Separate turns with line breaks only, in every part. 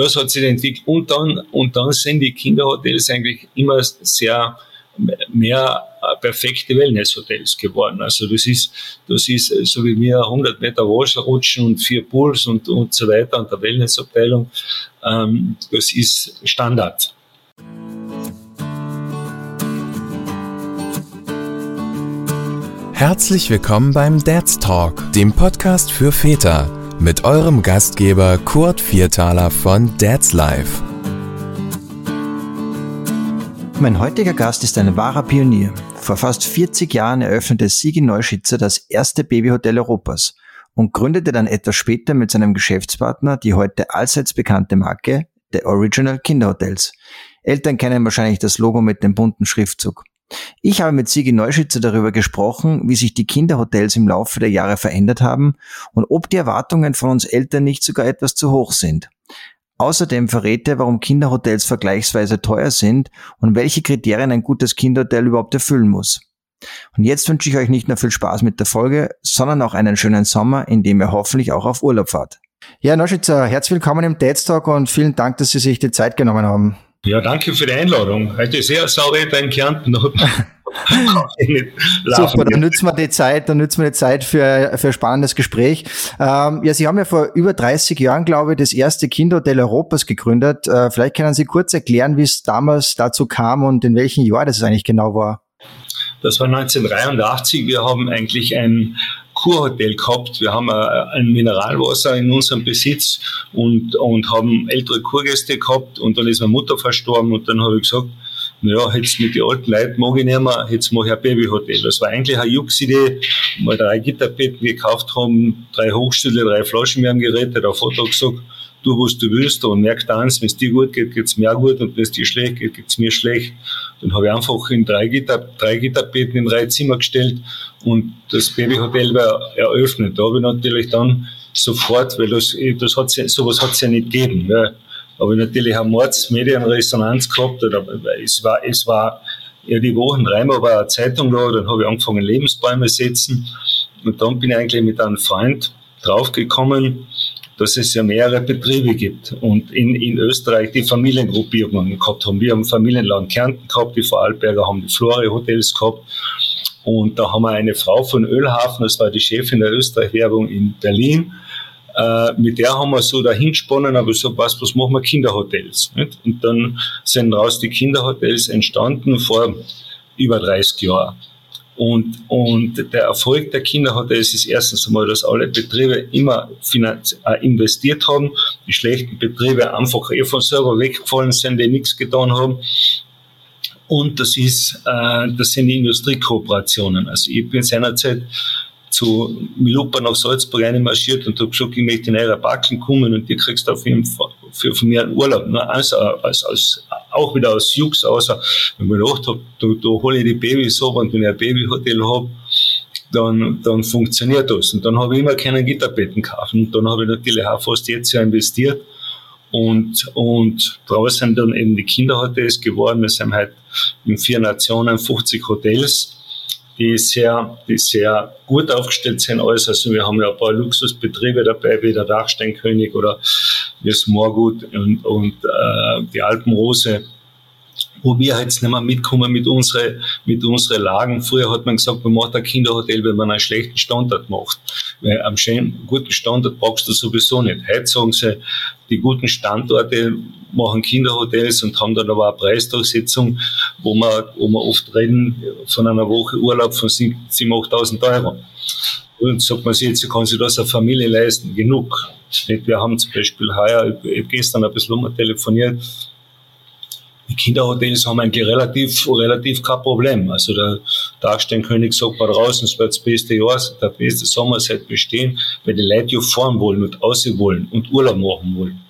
das hat sich entwickelt. Und dann, und dann sind die Kinderhotels eigentlich immer sehr mehr perfekte Wellnesshotels geworden. Also das ist, das ist so wie wir 100 Meter Wasserrutschen und vier Pools und, und so weiter und der Wellnessabteilung. Ähm, das ist Standard.
Herzlich willkommen beim Dad's Talk, dem Podcast für Väter, mit eurem Gastgeber Kurt Viertaler von Dad's Life.
Mein heutiger Gast ist ein wahrer Pionier. Vor fast 40 Jahren eröffnete Sigi Neuschitzer das erste Babyhotel Europas und gründete dann etwas später mit seinem Geschäftspartner die heute allseits bekannte Marke The Original Kinderhotels. Eltern kennen wahrscheinlich das Logo mit dem bunten Schriftzug. Ich habe mit Sigi Neuschützer darüber gesprochen, wie sich die Kinderhotels im Laufe der Jahre verändert haben und ob die Erwartungen von uns Eltern nicht sogar etwas zu hoch sind. Außerdem verrät er, warum Kinderhotels vergleichsweise teuer sind und welche Kriterien ein gutes Kinderhotel überhaupt erfüllen muss. Und jetzt wünsche ich euch nicht nur viel Spaß mit der Folge, sondern auch einen schönen Sommer, in dem ihr hoffentlich auch auf Urlaub fahrt. Ja, Neuschützer, herzlich willkommen im Dads Talk und vielen Dank, dass Sie sich die Zeit genommen haben.
Ja, danke für die Einladung. Heute ist sehr sauer in Kärnten.
Super, dann nützen wir die Zeit, dann nützen wir die Zeit für, für ein spannendes Gespräch. Ähm, ja, Sie haben ja vor über 30 Jahren, glaube ich, das erste Kinderhotel Europas gegründet. Äh, vielleicht können Sie kurz erklären, wie es damals dazu kam und in welchem Jahr das eigentlich genau war.
Das war 1983. Wir haben eigentlich ein Kurhotel gehabt. Wir haben äh, ein Mineralwasser in unserem Besitz und, und haben ältere Kurgäste gehabt und dann ist meine Mutter verstorben und dann habe ich gesagt, naja, jetzt mit den alten Leuten mag ich nicht mehr, jetzt mache ich ein Babyhotel. Das war eigentlich eine Jux-Idee, mal drei Gitterbetten gekauft haben, drei Hochstühle, drei Flaschen, wir haben gerettet, auf Foto gesagt, tu was du willst und merk eins, wenn es dir gut geht, geht es mir gut und wenn es dir schlecht geht, geht es mir schlecht. Dann habe ich einfach in drei, Gitter, drei Gitterbetten in drei Zimmer gestellt und das Babyhotel war eröffnet. Da habe ich natürlich dann sofort, weil das, das hat sowas hat es ja nicht gegeben. Ja. Aber natürlich haben Mordsmedienresonanz gehabt. Oder es war, es war ja die Wochen dreimal war eine Zeitung da, dann habe ich angefangen Lebensbäume setzen und dann bin ich eigentlich mit einem Freund draufgekommen, dass es ja mehrere Betriebe gibt und in, in Österreich die Familiengruppierungen gehabt haben. Wir haben Familienland Kärnten gehabt, die Vorarlberger haben die Flore Hotels gehabt und da haben wir eine Frau von Ölhafen, das war die Chefin der Österreich-Werbung in Berlin, äh, mit der haben wir so dahingesponnen, aber so was, was machen wir Kinderhotels? Nicht? Und dann sind raus die Kinderhotels entstanden vor über 30 Jahren. Und, und der Erfolg der Kinderhotels ist erstens einmal, dass alle Betriebe immer äh, investiert haben, die schlechten Betriebe einfach eh von selber weggefallen sind, die nichts getan haben. Und das ist, äh, das sind die Industriekooperationen. Also ich bin seinerzeit zu Milupa nach Salzburg reinmarschiert und habe gesagt, ich möchte in eurer Backen kommen und ihr kriegst auf jeden Fall für, von mir einen Urlaub. Ne? Also, als, als, auch wieder aus Jux, außer wenn ich mir gedacht habe, da, da hole ich die Babys ab und wenn ich ein Babyhotel habe, dann, dann funktioniert das. Und dann habe ich immer keinen Gitterbetten gekauft. Und dann habe ich natürlich auch fast jetzt ja investiert. Und, und draußen dann eben die Kinderhotels geworden. Wir sind halt in vier Nationen 50 Hotels die sehr, die sehr gut aufgestellt sind alles. Also wir haben ja ein paar Luxusbetriebe dabei, wie der Dachsteinkönig oder das Moorgut und, und äh, die Alpenrose wo wir jetzt nicht mehr mitkommen mit unseren mit unsere Lagen. Früher hat man gesagt, man macht ein Kinderhotel, wenn man einen schlechten Standort macht. Weil am schönen, guten Standort brauchst du sowieso nicht. Heute sagen sie, die guten Standorte machen Kinderhotels und haben dann aber eine Preisdurchsetzung, wo wir, wo wir oft reden von einer Woche Urlaub von 7.000, 8.000 Euro. Und sagt man sich, jetzt kann sich das eine Familie leisten, genug. Wir haben zum Beispiel heuer, ich habe gestern ein bisschen telefoniert, die Kinderhotels haben eigentlich relativ, relativ kein Problem. Also der Darstellenkönig sagt mal draußen, es wird das beste Jahr, der beste Sommer seit bestehen, weil die Leute ja fahren wollen und aussehen wollen und Urlaub machen wollen.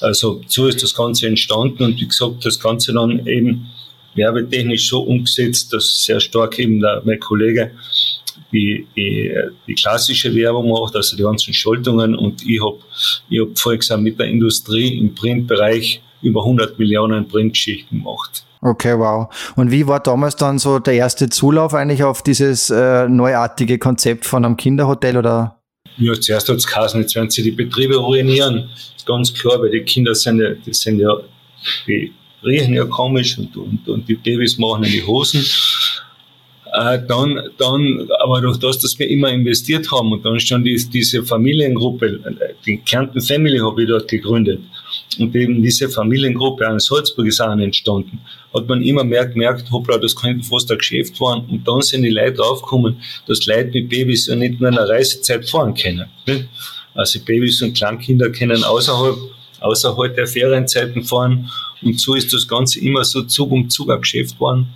Also so ist das Ganze entstanden und wie gesagt, das Ganze dann eben werbetechnisch so umgesetzt, dass sehr stark eben der, mein Kollege die, die, die klassische Werbung macht, also die ganzen Schaltungen und ich habe ich hab folgsam mit der Industrie im Printbereich über 100 Millionen Printgeschichten gemacht.
Okay, wow. Und wie war damals dann so der erste Zulauf eigentlich auf dieses äh, neuartige Konzept von einem Kinderhotel oder?
Ja, zuerst hat es geheißen, jetzt werden sie die Betriebe ruinieren. Ganz klar, weil die Kinder sind ja, die sind ja, die riechen ja komisch und, und, und die Babys machen in die Hosen. Äh, dann, dann, aber durch das, dass wir immer investiert haben und dann schon die, diese Familiengruppe, die Kärnten Family habe ich dort gegründet. Und eben diese Familiengruppe an Salzburg ist auch entstanden. Hat man immer mehr gemerkt, hoppla, das könnte fast ein Geschäft werden. Und dann sind die Leute draufgekommen, dass Leute mit Babys ja nicht nur in der Reisezeit fahren können. Also Babys und Kleinkinder können außerhalb, außerhalb der Ferienzeiten fahren. Und so ist das Ganze immer so Zug um Zug ein Geschäft geworden.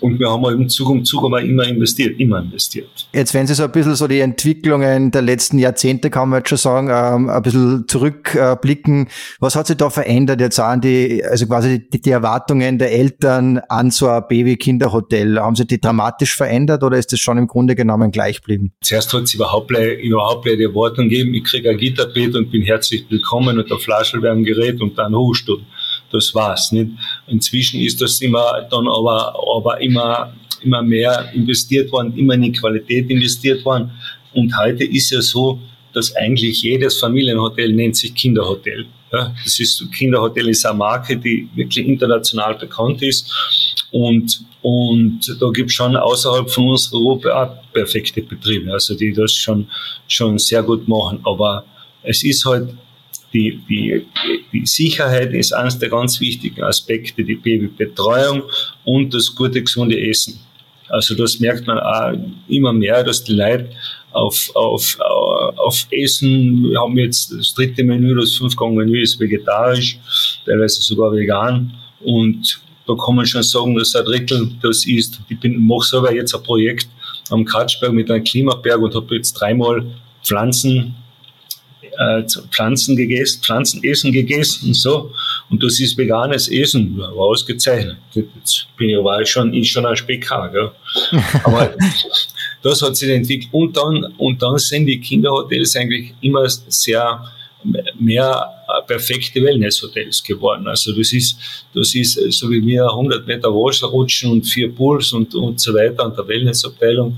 Und wir haben eben Zug um Zug aber immer investiert, immer investiert.
Jetzt, wenn Sie so ein bisschen so die Entwicklungen der letzten Jahrzehnte, kann man jetzt schon sagen, ähm, ein bisschen zurückblicken. Was hat sich da verändert jetzt an die, also quasi die, die Erwartungen der Eltern an so ein Baby-Kinderhotel? Haben sie die dramatisch verändert oder ist das schon im Grunde genommen gleich geblieben?
Zuerst hat es überhaupt, überhaupt die Erwartung gegeben, ich kriege ein Gitterbett und bin herzlich willkommen und der Flaschel werden Gerät und dann Hochstunden das war's. Nicht? Inzwischen ist das immer dann aber, aber immer, immer mehr investiert worden, immer in die Qualität investiert worden. Und heute ist ja so, dass eigentlich jedes Familienhotel nennt sich Kinderhotel. Ja, das ist, Kinderhotel ist eine Marke, die wirklich international bekannt ist. Und, und da gibt es schon außerhalb von unserer Gruppe auch perfekte Betriebe, also die das schon, schon sehr gut machen. Aber es ist halt die, die, die Sicherheit ist eines der ganz wichtigen Aspekte, die Babybetreuung und das gute, gesunde Essen. Also das merkt man auch immer mehr, dass die Leute auf, auf, auf Essen, wir haben jetzt das dritte Menü, das Fünfgang-Menü ist vegetarisch, teilweise sogar vegan und da kann man schon sagen, dass ein Drittel das ist. Ich bin, mache selber jetzt ein Projekt am Kratzberg mit einem Klimaberg und habe jetzt dreimal Pflanzen äh, Pflanzen gegessen, Pflanzenessen gegessen und so. Und das ist veganes Essen, war ausgezeichnet. Jetzt bin ich, war ich schon, ich schon ein Speckhaar, gell? Aber das hat sich entwickelt. Und dann, und dann sind die Kinderhotels eigentlich immer sehr, mehr perfekte Wellnesshotels geworden. Also das ist, das ist so wie wir 100 Meter rutschen und vier Pools und, und so weiter und der Wellnessabteilung.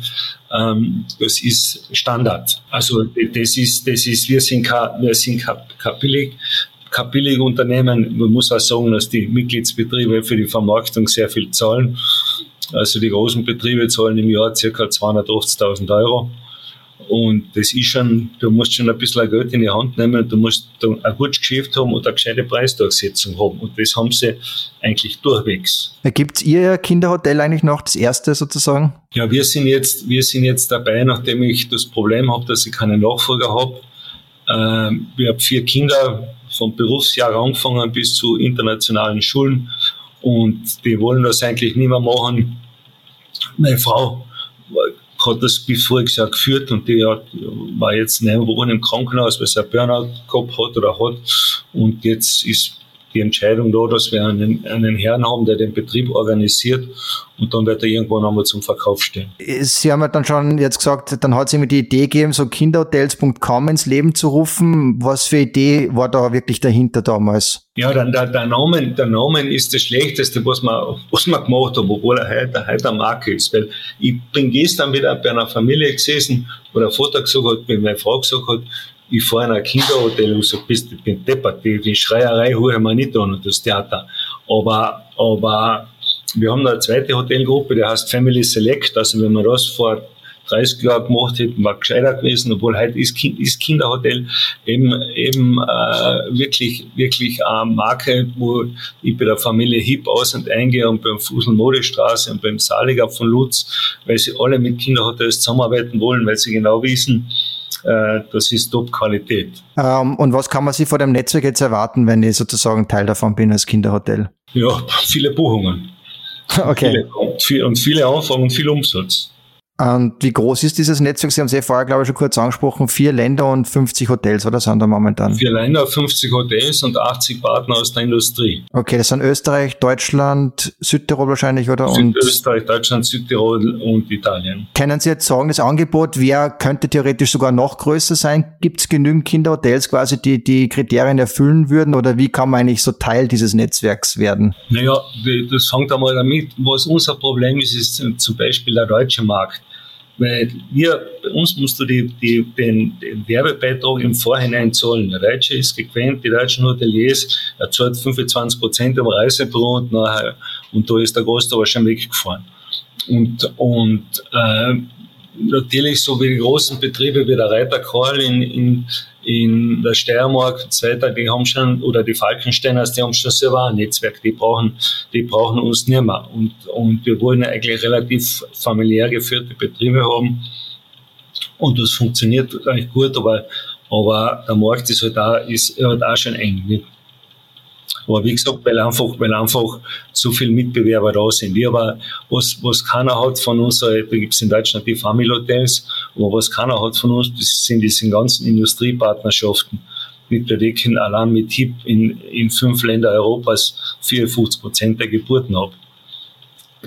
Ähm, das ist Standard. Also das ist, das ist, wir sind kein, wir sind kein billig Unternehmen. Man muss auch sagen, dass die Mitgliedsbetriebe für die Vermarktung sehr viel zahlen. Also die großen Betriebe zahlen im Jahr ca. 280.000 Euro. Und das ist schon, du musst schon ein bisschen Geld in die Hand nehmen und du musst ein gutes Geschäft haben und eine gescheite Preisdurchsetzung haben. Und das haben sie eigentlich durchwegs.
Gibt es Ihr Kinderhotel eigentlich noch, das erste sozusagen?
Ja, wir sind jetzt, wir sind jetzt dabei, nachdem ich das Problem habe, dass ich keine Nachfolger habe. Ähm, wir haben vier Kinder vom Berufsjahr angefangen bis zu internationalen Schulen und die wollen das eigentlich nicht mehr machen. Meine Frau hat das bis voriges Jahr geführt und die hat, war jetzt Wochen im Krankenhaus, weil sie ein Burnout gehabt hat oder hat. Und jetzt ist die Entscheidung da, dass wir einen, einen Herrn haben, der den Betrieb organisiert und dann wird er irgendwann einmal zum Verkauf stehen.
Sie haben ja dann schon jetzt gesagt, dann hat es immer die Idee gegeben, so kinderhotels.com ins Leben zu rufen. Was für Idee war da wirklich dahinter damals?
Ja, dann der, der, Name, der Name ist das Schlechteste, was man, was man gemacht hat, obwohl er heute, heute eine Marke ist. Weil ich bin gestern wieder bei einer Familie gesessen, wo der Vater gesagt hat, wenn meine Frau gesagt hat, ich fahre in ein Kinderhotel und sage, bist du bin deppert, die, die Schreierei hole ich mir nicht an und das Theater. Aber, aber wir haben da eine zweite Hotelgruppe, die heißt Family Select. Also wenn man das vor 30 Jahren gemacht hätten, war gescheiter gewesen, obwohl heute ist, kind, ist Kinderhotel eben, eben äh, wirklich, wirklich eine Marke, wo ich bei der Familie Hip aus und eingehe und beim Fusel Modestraße und beim Saliger von Lutz, weil sie alle mit Kinderhotels zusammenarbeiten wollen, weil sie genau wissen, das ist Top-Qualität.
Ähm, und was kann man sich vor dem Netzwerk jetzt erwarten, wenn ich sozusagen Teil davon bin als Kinderhotel?
Ja, viele Buchungen.
Okay.
Viele, und viele Anfragen und viel Umsatz.
Und wie groß ist dieses Netzwerk? Sie haben es ja vorher, glaube ich, schon kurz angesprochen. Vier Länder und 50 Hotels, oder sind da momentan?
Vier Länder, 50 Hotels und 80 Partner aus der Industrie.
Okay, das sind Österreich, Deutschland, Südtirol wahrscheinlich, oder?
Und Österreich, Deutschland, Südtirol und Italien.
Können Sie jetzt sagen, das Angebot, wer könnte theoretisch sogar noch größer sein? Gibt es genügend Kinderhotels quasi, die die Kriterien erfüllen würden? Oder wie kann man eigentlich so Teil dieses Netzwerks werden?
Naja, das fängt einmal damit, was unser Problem ist, ist zum Beispiel der deutsche Markt weil wir, bei uns musst du die, die, den, den Werbebeitrag im Vorhinein zahlen. Der Deutsche ist gequält, die deutschen Hoteliers, er zahlt 25 Prozent am Reisebrot nachher und da ist der Großteil aber schon weggefahren. Und, und äh, natürlich so wie die großen Betriebe wie der Reiter Karl in, in, in der Steiermark und so weiter, die haben schon, oder die Falkensteiners, die haben schon selber ein Netzwerk, die brauchen, die brauchen uns nicht mehr. Und, und wir wollen eigentlich relativ familiär geführte Betriebe haben. Und das funktioniert eigentlich gut, aber, aber der Markt ist halt auch, ist halt auch schon eng. Nicht? Aber wie gesagt, weil einfach, weil einfach so viele Mitbewerber da sind. Wir aber, was, was keiner hat von uns, da gibt es in Deutschland die Family Hotels, aber was keiner hat von uns, das sind diese ganzen Industriepartnerschaften. Mit der Decken allein mit HIP in, in fünf Ländern Europas 54 Prozent der Geburten ab.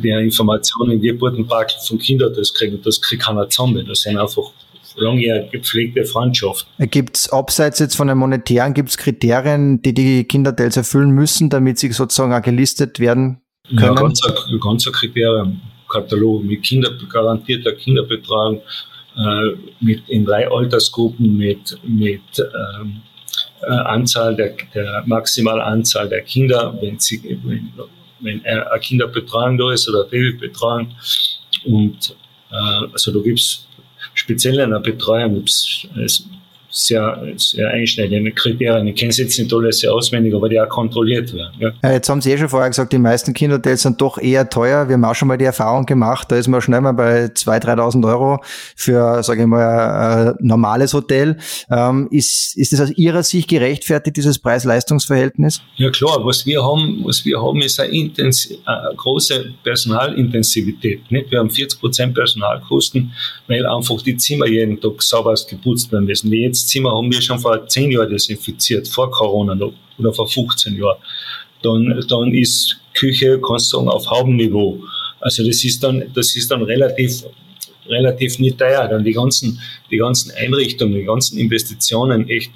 Die Informationen, wie Geburtenpark von Kindern das kriegen, das kriegt keiner zusammen. Das sind einfach langjährige gepflegte Freundschaft.
Gibt es abseits jetzt von den monetären, gibt es Kriterien, die die Kinderteils erfüllen müssen, damit sie sozusagen auch gelistet werden können?
Ja, ganz ein, ganz ein Kriterienkatalog mit Kinder, garantierter Kinderbetreuung, äh, mit, in drei Altersgruppen mit, mit ähm, äh, Anzahl der, der maximale Anzahl der Kinder, wenn, sie, wenn, wenn eine Kinderbetreuung da ist oder Babybetreuung. Und äh, also da gibt es speziell in der Betreuung es sehr, sehr einschneidende Kriterien. Ich kenne es jetzt nicht alles sehr auswendig, aber die auch kontrolliert werden. Ja.
Ja, jetzt haben Sie eh schon vorher gesagt, die meisten Kinderhotels sind doch eher teuer. Wir haben auch schon mal die Erfahrung gemacht, da ist man schnell mal bei 2.000, 3.000 Euro für, sage ich mal, ein normales Hotel. Ähm, ist, ist das aus Ihrer Sicht gerechtfertigt, dieses Preis-Leistungs-Verhältnis?
Ja klar, was wir haben, was wir haben, ist eine, Intensi eine große Personalintensivität. Nicht? Wir haben 40 Prozent Personalkosten, weil einfach die Zimmer jeden Tag sauber geputzt werden müssen. Wie jetzt Zimmer haben wir schon vor zehn Jahren desinfiziert, vor Corona oder vor 15 Jahren. Dann, dann ist Küche, kannst du sagen, auf Haubenniveau. Also das ist dann, das ist dann relativ, relativ nicht teuer. Dann die ganzen, die ganzen Einrichtungen, die ganzen Investitionen echt,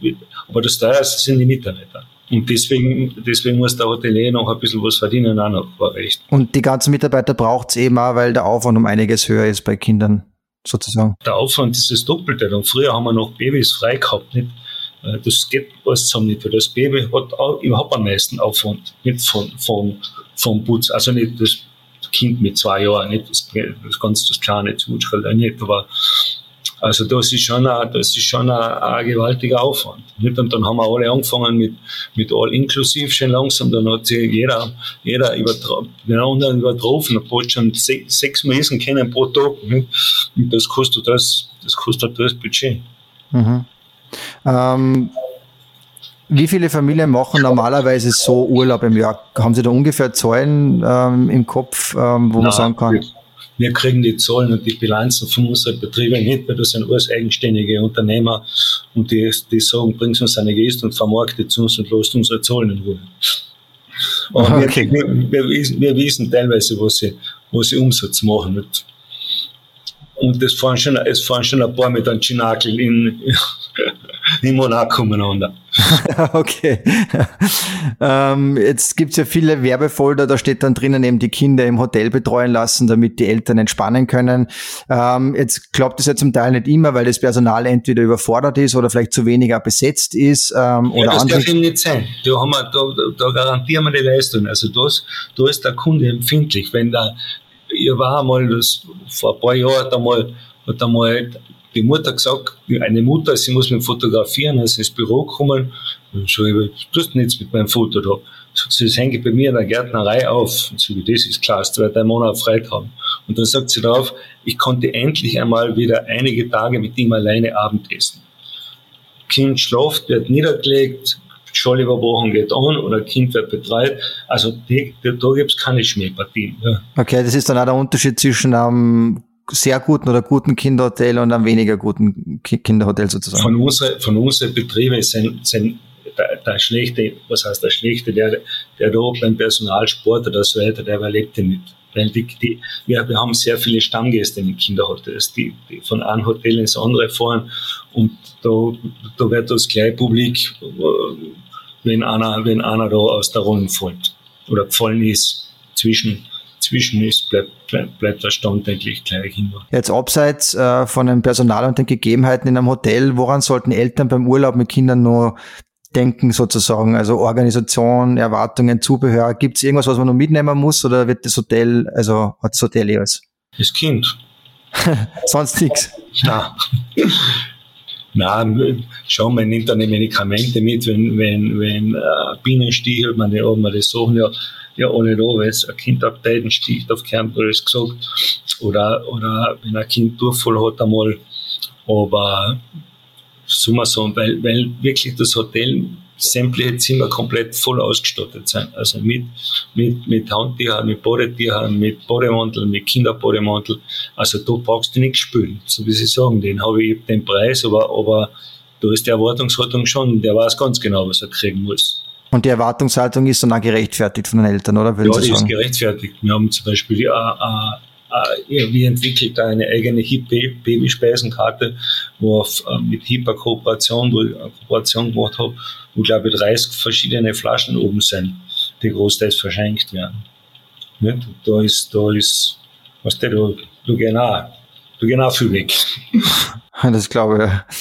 aber das teuerste sind die Mitarbeiter. Und deswegen, deswegen muss der Hotelier noch ein bisschen was verdienen, auch noch, war recht.
Und die ganzen Mitarbeiter braucht es eben auch, weil der Aufwand um einiges höher ist bei Kindern sozusagen.
Der Aufwand ist das Doppelte. Und früher haben wir noch Babys frei gehabt. Nicht? Äh, das geht alles zusammen nicht, weil das Baby hat auch überhaupt am meisten Aufwand nicht von, von, vom Putz. Also nicht das Kind mit zwei Jahren, nicht das, das ganz das kleine Zwutschel, nicht, aber also das ist schon ein, das ist schon ein, ein gewaltiger Aufwand. Nicht? Und dann haben wir alle angefangen mit, mit all inklusiv schon langsam, dann hat sich jeder, jeder übertroffen, übertroffen, hat schon sechs, sechs Mal essen können pro Tag. Nicht? Und das kostet das, das kostet das Budget.
Mhm. Ähm, wie viele Familien machen normalerweise so Urlaub im Jahr? Haben Sie da ungefähr Zahlen ähm, im Kopf, ähm, wo Nein, man sagen kann?
Wir kriegen die Zahlen und die Bilanzen von unseren Betrieben nicht, weil das sind alles eigenständige Unternehmer und die, die sagen, bringt uns eine Gäste und vermarktet uns und lasst unsere Zahlen in Ruhe. Aber okay. wir, wir, wir, wir, wissen teilweise, was sie, was sie Umsatz machen. Und, und es fahren schon, es fahren schon ein paar mit einem Chinakel in, in Monaco umeinander.
okay. ähm, jetzt gibt's ja viele Werbefolder, da steht dann drinnen eben die Kinder im Hotel betreuen lassen, damit die Eltern entspannen können. Ähm, jetzt klappt das ja zum Teil nicht immer, weil das Personal entweder überfordert ist oder vielleicht zu weniger besetzt ist. Ähm,
ja,
oder
das darf eben nicht sein. Da, haben wir, da, da garantieren wir die Leistung. Also das, da ist der Kunde empfindlich. Wenn da, ihr war einmal, das, vor ein paar Jahren hat einmal, hat einmal die Mutter gesagt, eine Mutter, sie muss mich fotografieren, als sie ins Büro kommen. Und so, was tust jetzt mit meinem Foto da? Sagt sie, das hänge bei mir in der Gärtnerei auf. Und so, das ist klar, das wird ein Monat frei haben. Und dann sagt sie darauf, ich konnte endlich einmal wieder einige Tage mit ihm alleine Abendessen. Kind schlaft, wird niedergelegt, Schallüberwachung geht an oder Kind wird betreut. Also die, die, da gibt es keine Schmähpartien. Ja.
Okay, das ist dann auch der Unterschied zwischen einem sehr guten oder guten Kinderhotel und einem weniger guten Kinderhotel sozusagen?
Von, unsere, von unseren Betrieben sind, sind der, der, schlechte, was heißt der schlechte, der, der beim Personalsport oder so weiter, der überlebt nicht. Weil die, die, wir, wir haben sehr viele Stammgäste in den Kinderhotels, die, die von einem Hotel ins andere fahren und da, da wird das gleich publik, wenn einer, wenn einer da aus der Rolle fällt oder gefallen ist zwischen zwischen ist, bleibt, bleibt, der Stand eigentlich gleich immer.
Jetzt abseits äh, von dem Personal und den Gegebenheiten in einem Hotel, woran sollten Eltern beim Urlaub mit Kindern nur denken sozusagen? Also Organisation, Erwartungen, Zubehör. Gibt es irgendwas, was man noch mitnehmen muss oder wird das Hotel, also hat das Hotel alles?
Das Kind.
Sonst nichts.
Ja. Nein, schon, man nimmt dann die Medikamente mit, wenn, wenn, wenn äh, man ja, man das sagen ja, ja alle da, weil es ein Kind abteiten sticht auf Kärnten, alles gesagt. Oder, oder wenn ein Kind Durchfall hat einmal. Aber summa so, weil, weil wirklich das Hotel sämtliche Zimmer komplett voll ausgestattet sind. Also mit, mit, mit Handtüchern, mit Badetüchern, mit Bademantel, mit Kinderbademantel. Also da brauchst du nichts spülen. So wie sie sagen, den habe ich den Preis, aber, aber da ist die Erwartungshaltung schon, der weiß ganz genau, was er kriegen muss.
Und die Erwartungshaltung ist dann auch gerechtfertigt von den Eltern, oder?
Würden ja, die ist gerechtfertigt. Wir haben zum Beispiel äh, äh, äh, wir entwickelt eine eigene HIP-Babyspeisenkarte, wo auf, äh, mit HIP eine Kooperation, wo ich eine Kooperation gemacht habe, wo glaube ich 30 verschiedene Flaschen oben sind, die großteils verschenkt werden. Nicht? Da ist, da ist, was der, da, da gehen auch, da gehen auch viel weg.
Das glaube ich.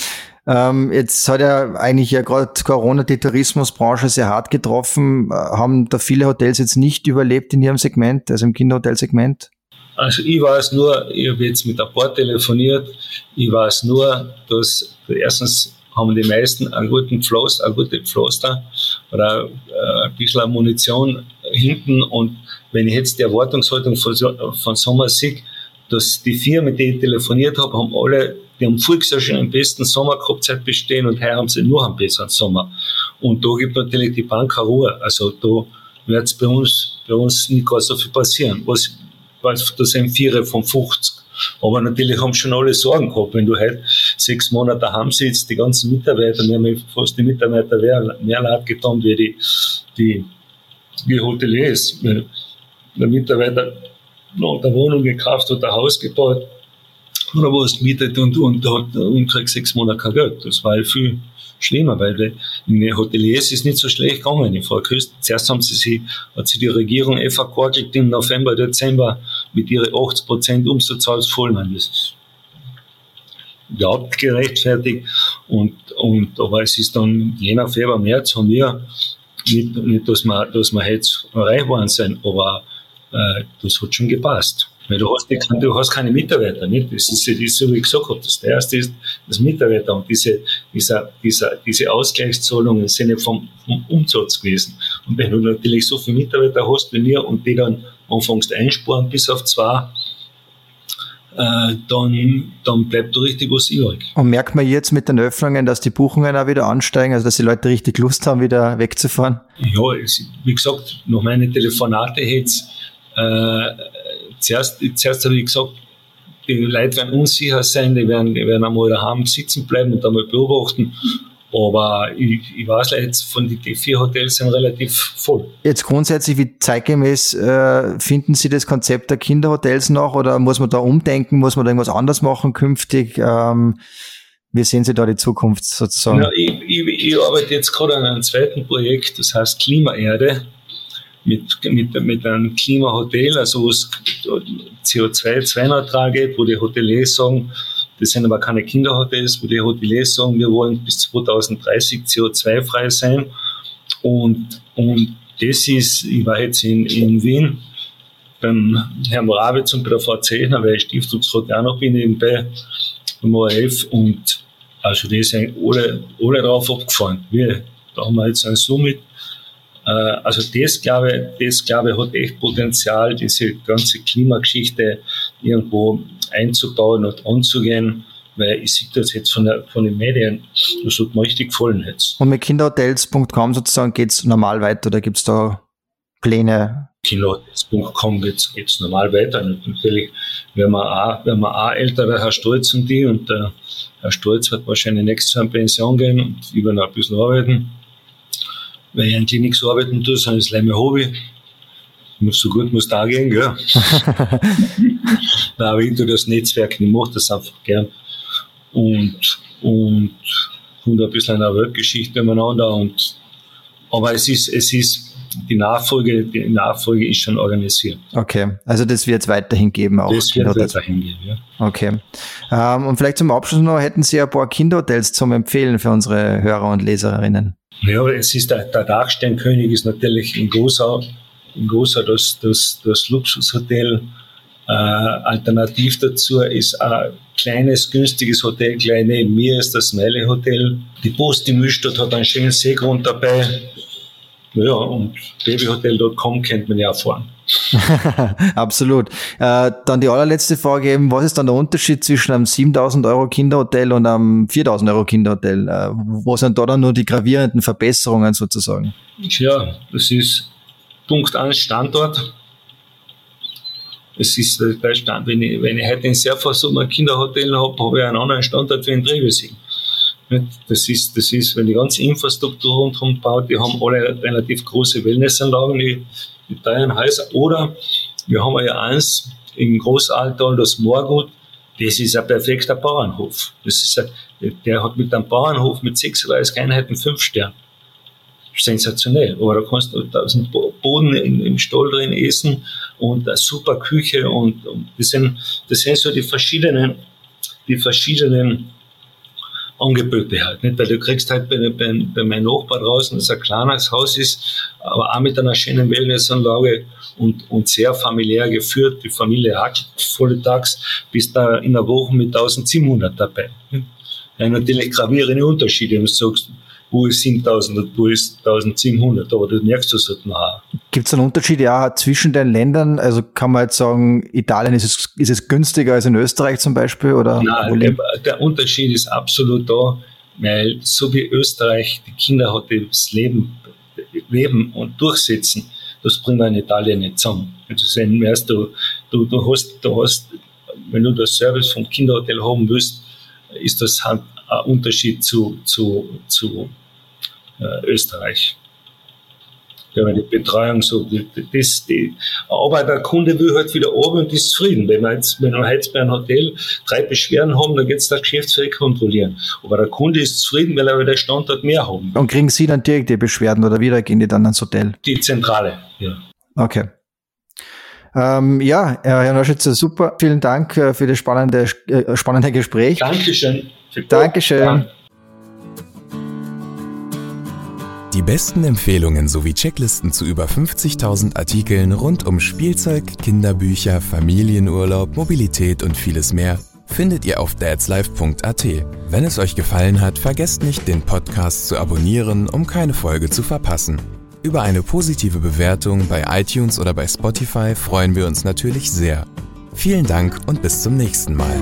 Ähm, jetzt hat ja eigentlich ja gerade Corona die Tourismusbranche sehr hart getroffen. Äh, haben da viele Hotels jetzt nicht überlebt in ihrem Segment, also im Kinderhotelsegment?
Also ich weiß nur, ich habe jetzt mit ein paar telefoniert, ich weiß nur, dass erstens haben die meisten einen guten Pflaster, eine gute Pflaster oder äh, ein bisschen Munition hinten und wenn ich jetzt die Erwartungshaltung von, von Sommer sehe, dass die vier, mit denen ich telefoniert habe, haben alle, die haben voriges schon einen besten Sommer gehabt seit Bestehen und heuer haben sie nur einen besseren Sommer. Und da gibt natürlich die Bank keine Ruhe. Also da wird es bei uns, bei uns nicht gar so viel passieren. Was, was, da sind vier von 50. Aber natürlich haben schon alle Sorgen gehabt, wenn du heute sechs Monate daheim sitzt, die ganzen Mitarbeiter, wir haben fast die Mitarbeiter mehr leid getan wie die, die, die Hoteliers. Der Mitarbeiter noch eine Wohnung gekauft oder ein Haus gebaut oder was mietet und, und, und, und kriegt sechs Monate kein Geld. Das war viel, schlimmer, weil in den Hoteliers ist nicht so schlecht gegangen in Frau Küsten. Zuerst haben sie sich, hat sich die Regierung eh verkorkelt im November, Dezember mit ihren 80 Prozent Umsatz voll. Man, das ist überhaupt gerechtfertigt. Und, und, aber es ist dann, Jänner, Februar, März haben wir nicht, nicht dass wir, dass wir jetzt reich waren sind, aber äh, das hat schon gepasst. Weil du hast, du hast keine Mitarbeiter, nicht? Das ist, das ist so, wie ich gesagt habe. Das erste ist das Mitarbeiter und diese, dieser, dieser, diese Ausgleichszahlungen sind ja vom, vom Umsatz gewesen. Und wenn du natürlich so viele Mitarbeiter hast wie wir und die dann anfängst einsparen bis auf zwei, äh, dann, dann bleibt da richtig was übrig.
Und merkt man jetzt mit den Öffnungen, dass die Buchungen auch wieder ansteigen, also dass die Leute richtig Lust haben, wieder wegzufahren?
Ja, wie gesagt, nach meinen Telefonate jetzt, äh, zuerst, zuerst habe ich gesagt, die Leute werden unsicher sein, die werden, die werden einmal daheim sitzen bleiben und einmal beobachten. Aber ich, ich weiß jetzt, von den vier Hotels sind relativ voll.
Jetzt grundsätzlich, wie zeitgemäß äh, finden Sie das Konzept der Kinderhotels noch oder muss man da umdenken, muss man da irgendwas anders machen künftig? Ähm, wie sehen Sie da die Zukunft sozusagen?
Ja, ich, ich, ich arbeite jetzt gerade an einem zweiten Projekt, das heißt Klimaerde mit, mit, mit einem Klimahotel, also wo es CO2-neutral geht, wo die Hoteliers sagen, das sind aber keine Kinderhotels, wo die Hoteliers sagen, wir wollen bis 2030 CO2-frei sein. Und, und das ist, ich war jetzt in, in Wien beim Herrn Morawitz und bei der Frau Zehner, weil ich Stiftungsrat auch noch bin, nebenbei beim ORF und also die sind alle, alle drauf abgefahren. Wir, da haben wir jetzt ein Summit also das glaube, das glaube hat echt Potenzial, diese ganze Klimageschichte irgendwo einzubauen und anzugehen, weil ich sehe das jetzt von, der, von den Medien, das hat mir richtig gefallen jetzt.
Und mit kinderhotels.com sozusagen geht es normal weiter oder gibt es da Pläne?
Kinderhotels.com geht es normal weiter. Und natürlich werden wir auch, werden wir auch ältere, Herr Stolz und die, und der Herr Stolz wird wahrscheinlich nächstes Jahr in Pension gehen und ich werde noch ein bisschen arbeiten weil ich eigentlich nichts arbeiten tue, sondern das ist mein Hobby. Muss so gut muss da gehen, gell? Nein, aber ich tue das Netzwerk, ich mache das einfach gern. Und, und, und ein bisschen eine Weltgeschichte miteinander. Und, aber es ist, es ist, die Nachfolge, die Nachfolge ist schon organisiert.
Okay, also das wird es weiterhin geben
auch. Das wird es weiterhin geben, ja.
Okay. Ähm, und vielleicht zum Abschluss noch, hätten Sie ein paar Kinderhotels zum Empfehlen für unsere Hörer und Leserinnen?
Ja, es ist der, der Dachsteinkönig ist natürlich in Gosau, in Gosau das, das, das Luxushotel. Äh, alternativ dazu ist ein kleines, günstiges Hotel gleich neben mir ist das Smiley Hotel. Die Post in Mühlstadt hat einen schönen Seegrund dabei. Ja, und babyhotel.com kennt man ja fahren.
Absolut. Äh, dann die allerletzte Frage eben, was ist dann der Unterschied zwischen einem 7000 Euro Kinderhotel und einem 4000 Euro Kinderhotel? Äh, wo sind da dann nur die gravierenden Verbesserungen sozusagen?
Ja, das ist Punkt 1 Standort. Es ist bei Stand, wenn ich, wenn ich heute in Serfassum ein Kinderhotel habe, habe ich einen anderen Standort wie in Drevesing. Das ist, das ist, wenn die ganze Infrastruktur rundherum baut, die haben alle relativ große Wellnessanlagen, die, die teuren Häuser. Oder wir haben ja eins im Großaltal, das Moorgut, das ist ein perfekter Bauernhof. Das ist ein, der hat mit einem Bauernhof mit 36 Einheiten fünf Sterne. Sensationell. Aber da kannst du tausend Boden im Stall drin essen und eine super Küche und, und das sind, das sind so die verschiedenen, die verschiedenen Angebote halt, nicht? Weil du kriegst halt bei, bei, bei meinem Nachbar draußen, das ein kleines Haus ist, aber auch mit einer schönen Wellnessanlage und, und sehr familiär geführt. Die Familie hat volle Tags, bis da in der Woche mit 1700 dabei. Ja, natürlich gravierende Unterschiede, wenn du sagst, wo ist 7000 und wo ist 1700, aber das merkst du halt nachher.
Gibt es einen Unterschied ja zwischen den Ländern? Also kann man jetzt sagen, Italien ist es, ist es günstiger als in Österreich zum Beispiel? Oder
Nein, der, der, Unterschied ist absolut da, weil so wie Österreich die Kinder hat, das Leben, Leben und durchsetzen, das bringen wir in Italien nicht zusammen. Also sehen, weißt du, du, du hast, du hast, wenn du das Service vom Kinderhotel haben willst, ist das halt ein Unterschied zu, zu, zu äh, Österreich. Ja, die Betreuung so, das, die, aber der Kunde will halt wieder oben und ist zufrieden. Wenn wir jetzt, wenn wir jetzt bei einem Hotel drei Beschwerden haben, dann geht es der Geschäftsführer kontrollieren. Aber der Kunde ist zufrieden, weil er wieder Standort mehr haben.
Und kriegen Sie dann direkt die Beschwerden oder wieder gehen die dann ans Hotel?
Die Zentrale, ja.
Okay. Ähm, ja, Herr Neuschützer, super. Vielen Dank äh, für das spannende, äh, spannende Gespräch.
Dankeschön.
Dankeschön. Ja.
Die besten Empfehlungen sowie Checklisten zu über 50.000 Artikeln rund um Spielzeug, Kinderbücher, Familienurlaub, Mobilität und vieles mehr findet ihr auf dadslife.at. Wenn es euch gefallen hat, vergesst nicht, den Podcast zu abonnieren, um keine Folge zu verpassen. Über eine positive Bewertung bei iTunes oder bei Spotify freuen wir uns natürlich sehr. Vielen Dank und bis zum nächsten Mal.